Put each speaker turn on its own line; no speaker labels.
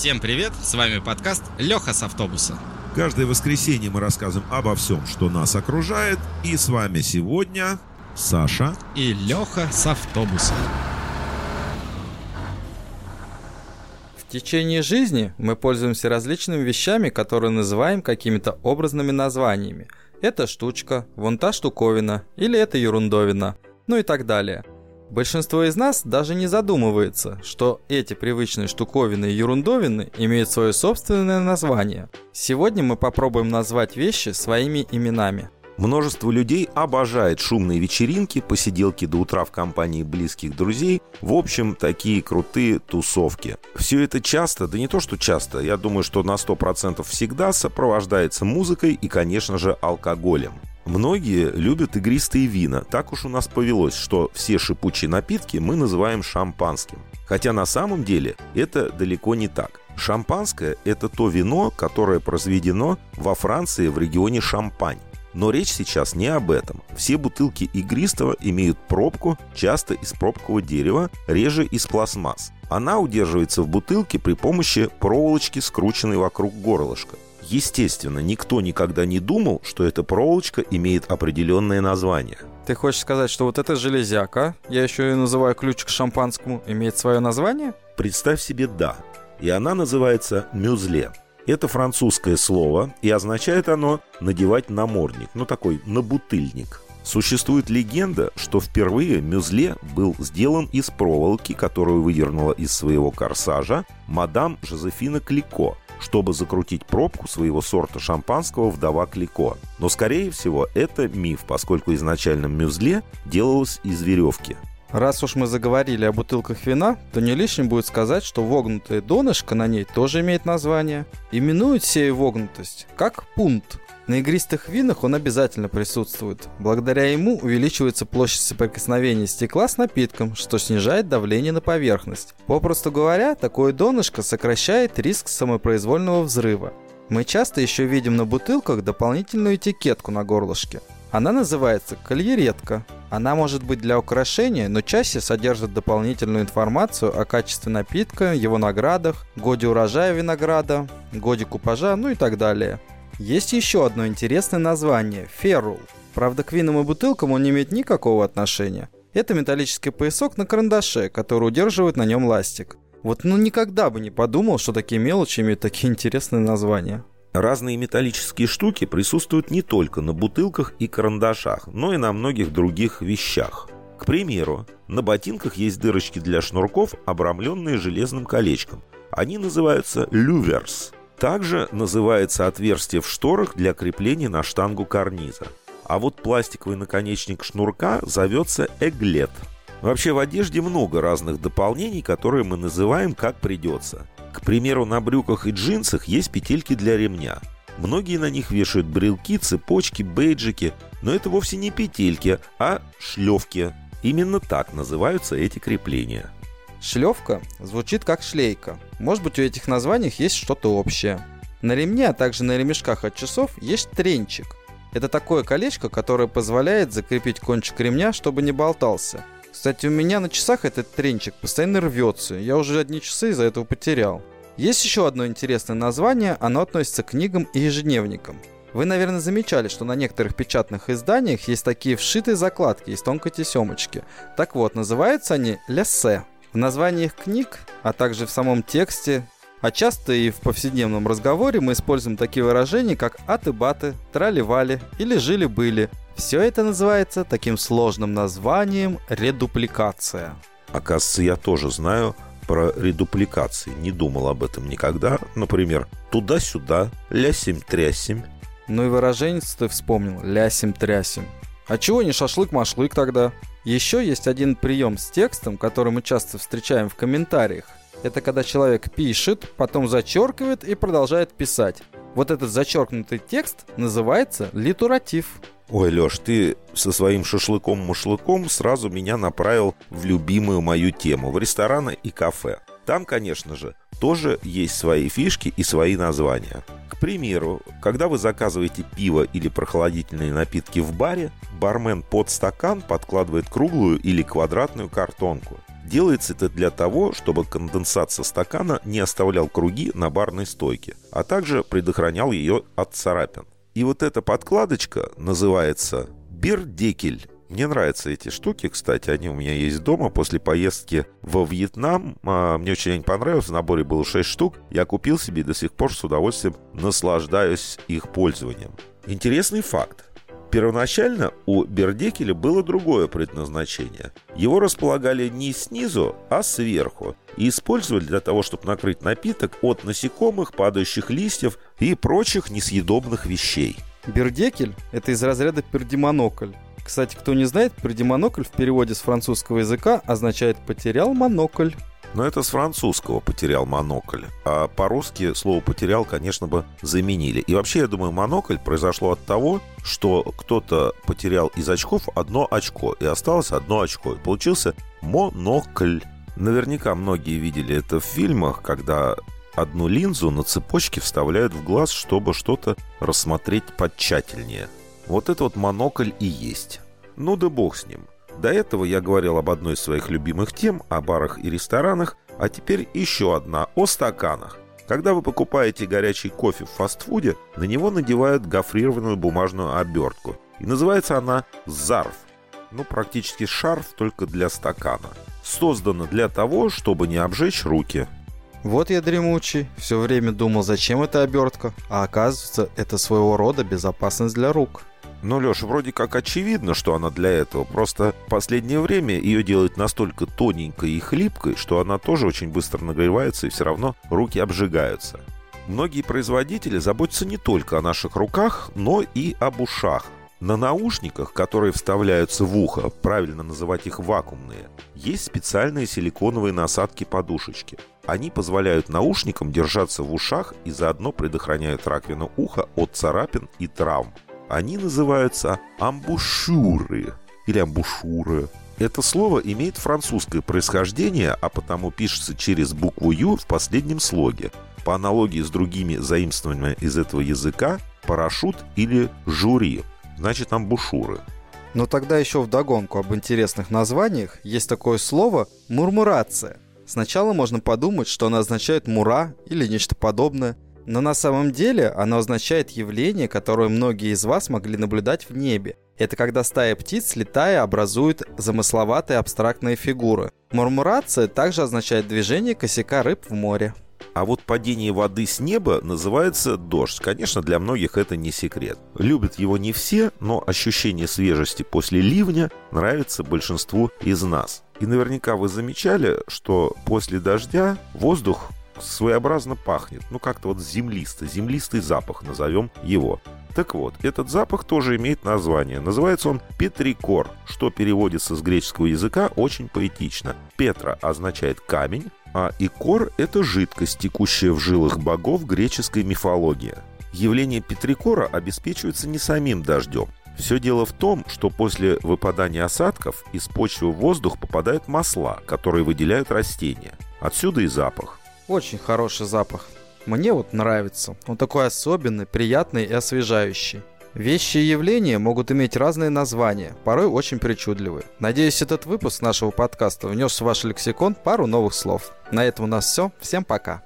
Всем привет, с вами подкаст Леха с автобуса.
Каждое воскресенье мы рассказываем обо всем, что нас окружает. И с вами сегодня Саша
и Леха с автобуса.
В течение жизни мы пользуемся различными вещами, которые называем какими-то образными названиями. Это штучка, вон та штуковина, или это ерундовина, ну и так далее – Большинство из нас даже не задумывается, что эти привычные штуковины и ерундовины имеют свое собственное название. Сегодня мы попробуем назвать вещи своими именами.
Множество людей обожает шумные вечеринки, посиделки до утра в компании близких друзей. В общем, такие крутые тусовки. Все это часто, да не то что часто, я думаю, что на 100% всегда сопровождается музыкой и, конечно же, алкоголем. Многие любят игристые вина. Так уж у нас повелось, что все шипучие напитки мы называем шампанским. Хотя на самом деле это далеко не так. Шампанское – это то вино, которое произведено во Франции в регионе Шампань. Но речь сейчас не об этом. Все бутылки игристого имеют пробку, часто из пробкового дерева, реже из пластмасс. Она удерживается в бутылке при помощи проволочки, скрученной вокруг горлышка. Естественно, никто никогда не думал, что эта проволочка имеет определенное название.
Ты хочешь сказать, что вот эта железяка, я еще ее называю ключ к шампанскому, имеет свое название?
Представь себе «да». И она называется «мюзле». Это французское слово, и означает оно «надевать намордник», ну такой «набутыльник». Существует легенда, что впервые мюзле был сделан из проволоки, которую выдернула из своего корсажа мадам Жозефина Клико, чтобы закрутить пробку своего сорта шампанского вдова Клико. Но, скорее всего, это миф, поскольку изначально мюзле делалось из веревки.
Раз уж мы заговорили о бутылках вина, то не лишним будет сказать, что вогнутое донышко на ней тоже имеет название. Именуют сею вогнутость как пункт. На игристых винах он обязательно присутствует. Благодаря ему увеличивается площадь соприкосновения стекла с напитком, что снижает давление на поверхность. Попросту говоря, такое донышко сокращает риск самопроизвольного взрыва. Мы часто еще видим на бутылках дополнительную этикетку на горлышке. Она называется кольеретка. Она может быть для украшения, но чаще содержит дополнительную информацию о качестве напитка, его наградах, годе урожая винограда, годе купажа, ну и так далее. Есть еще одно интересное название – феррул. Правда, к винным и бутылкам он не имеет никакого отношения. Это металлический поясок на карандаше, который удерживает на нем ластик. Вот ну никогда бы не подумал, что такие мелочи имеют такие интересные названия.
Разные металлические штуки присутствуют не только на бутылках и карандашах, но и на многих других вещах. К примеру, на ботинках есть дырочки для шнурков, обрамленные железным колечком. Они называются люверс – также называется отверстие в шторах для крепления на штангу карниза. А вот пластиковый наконечник шнурка зовется эглет. Вообще в одежде много разных дополнений, которые мы называем как придется. К примеру, на брюках и джинсах есть петельки для ремня. Многие на них вешают брелки, цепочки, бейджики, но это вовсе не петельки, а шлевки. Именно так называются эти крепления.
Шлевка звучит как шлейка. Может быть у этих названий есть что-то общее. На ремне, а также на ремешках от часов есть тренчик. Это такое колечко, которое позволяет закрепить кончик ремня, чтобы не болтался. Кстати, у меня на часах этот тренчик постоянно рвется. Я уже одни часы из-за этого потерял. Есть еще одно интересное название, оно относится к книгам и ежедневникам. Вы, наверное, замечали, что на некоторых печатных изданиях есть такие вшитые закладки из тонкой тесемочки. Так вот, называются они «ляссе». В названиях книг, а также в самом тексте, а часто и в повседневном разговоре мы используем такие выражения, как аты-баты, трали-вали или жили-были. Все это называется таким сложным названием редупликация.
Оказывается, я тоже знаю про редупликации. Не думал об этом никогда. Например, туда-сюда, лясим-трясим.
Ну и выражение ты вспомнил, лясим-трясим. А чего не шашлык-машлык тогда? Еще есть один прием с текстом, который мы часто встречаем в комментариях. Это когда человек пишет, потом зачеркивает и продолжает писать. Вот этот зачеркнутый текст называется литуратив.
Ой, Лёш, ты со своим шашлыком-мушлыком сразу меня направил в любимую мою тему, в рестораны и кафе. Там, конечно же, тоже есть свои фишки и свои названия. К примеру, когда вы заказываете пиво или прохладительные напитки в баре, бармен под стакан подкладывает круглую или квадратную картонку. Делается это для того, чтобы конденсат со стакана не оставлял круги на барной стойке, а также предохранял ее от царапин. И вот эта подкладочка называется бирдекель. Мне нравятся эти штуки, кстати, они у меня есть дома. После поездки во Вьетнам а, мне очень понравилось. В наборе было 6 штук. Я купил себе и до сих пор с удовольствием наслаждаюсь их пользованием. Интересный факт. Первоначально у Бердекеля было другое предназначение. Его располагали не снизу, а сверху и использовали для того, чтобы накрыть напиток от насекомых, падающих листьев и прочих несъедобных вещей.
Бердекель – это из разряда пердемонокль. Кстати, кто не знает, пердемонокль в переводе с французского языка означает «потерял монокль».
Но это с французского потерял монокль. А по-русски слово потерял, конечно бы, заменили. И вообще, я думаю, монокль произошло от того, что кто-то потерял из очков одно очко, и осталось одно очко. И получился монокль. Наверняка многие видели это в фильмах, когда одну линзу на цепочке вставляют в глаз, чтобы что-то рассмотреть подтщательнее. Вот это вот монокль и есть. Ну да бог с ним. До этого я говорил об одной из своих любимых тем, о барах и ресторанах, а теперь еще одна, о стаканах. Когда вы покупаете горячий кофе в фастфуде, на него надевают гофрированную бумажную обертку. И называется она «зарф». Ну, практически шарф, только для стакана. Создана для того, чтобы не обжечь руки.
Вот я дремучий, все время думал, зачем эта обертка, а оказывается, это своего рода безопасность для рук.
Ну, Леша, вроде как очевидно, что она для этого. Просто в последнее время ее делают настолько тоненькой и хлипкой, что она тоже очень быстро нагревается и все равно руки обжигаются. Многие производители заботятся не только о наших руках, но и об ушах. На наушниках, которые вставляются в ухо, правильно называть их вакуумные, есть специальные силиконовые насадки-подушечки. Они позволяют наушникам держаться в ушах и заодно предохраняют раковину уха от царапин и травм. Они называются амбушюры или амбушюры. Это слово имеет французское происхождение, а потому пишется через букву «ю» в последнем слоге. По аналогии с другими заимствованиями из этого языка парашют или жюри, значит амбушюры.
Но тогда еще вдогонку об интересных названиях есть такое слово «мурмурация». Сначала можно подумать, что оно означает «мура» или нечто подобное – но на самом деле оно означает явление, которое многие из вас могли наблюдать в небе. Это когда стая птиц, летая, образует замысловатые абстрактные фигуры. Мурмурация также означает движение косяка рыб в море.
А вот падение воды с неба называется дождь. Конечно, для многих это не секрет. Любят его не все, но ощущение свежести после ливня нравится большинству из нас. И наверняка вы замечали, что после дождя воздух своеобразно пахнет. Ну, как-то вот землисто, землистый запах, назовем его. Так вот, этот запах тоже имеет название. Называется он петрикор, что переводится с греческого языка очень поэтично. Петра означает камень, а икор – это жидкость, текущая в жилах богов греческой мифологии. Явление петрикора обеспечивается не самим дождем. Все дело в том, что после выпадания осадков из почвы в воздух попадают масла, которые выделяют растения. Отсюда и запах.
Очень хороший запах. Мне вот нравится. Он такой особенный, приятный и освежающий. Вещи и явления могут иметь разные названия, порой очень причудливые. Надеюсь, этот выпуск нашего подкаста внес в ваш лексикон пару новых слов. На этом у нас все. Всем пока.